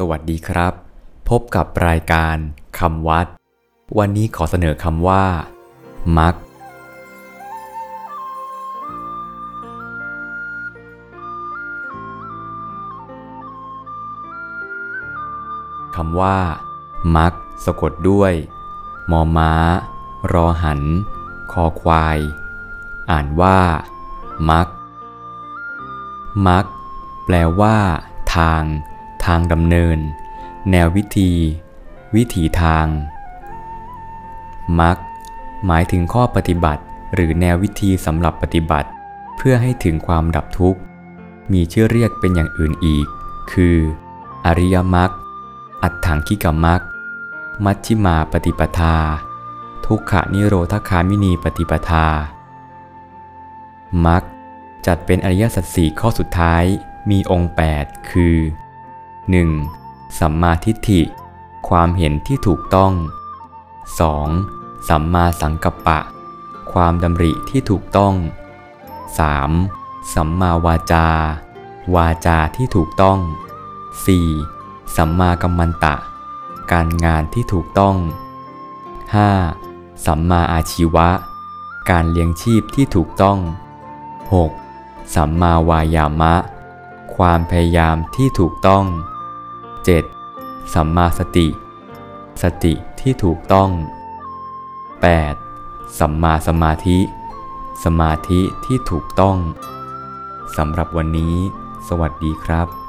สวัสดีครับ พบกับรายการคำวัด วันนี้ขอเสนอคำว่า มัก คำว่า มัก สะกดด้วย มอม้า รอหัน คอควาย อ่านว่า มัก มัก แปลว่า ทาง ทางดำเนิน แนววิธี วิถีทางมักหมายถึงข้อปฏิบัติ หรือแนววิธีสำหรับปฏิบัติ เพื่อให้ถึงความดับทุกข์ มีชื่อเรียกเป็นอย่างอื่นอีก คือ อริยมรรคอัตถังคิกมักมัชฌิมาปฏิปทา ทุกขนิโรธคามินีปฏิปทามักจัดเป็นอริยสัจสี่ข้อสุดท้ายมีองค์ 8 คือ 1. สัมมาทิฏฐิ ความเห็นที่ถูกต้อง 2. สัมมาสังกัปปะ ความดำริที่ถูกต้อง 3. สัมมาวาจา วาจาที่ถูกต้อง 4. สัมมากัมมันตะ การงานที่ถูกต้อง 5. สัมมาอาชีวะ การเลี้ยงชีพที่ถูกต้อง 6. สัมมาวายามะ ความพยายามที่ถูกต้อง 7. สัมมาสติ สติที่ถูกต้อง 8. สัมมาสมาธิ สมาธิที่ถูกต้อง สำหรับวันนี้ สวัสดีครับ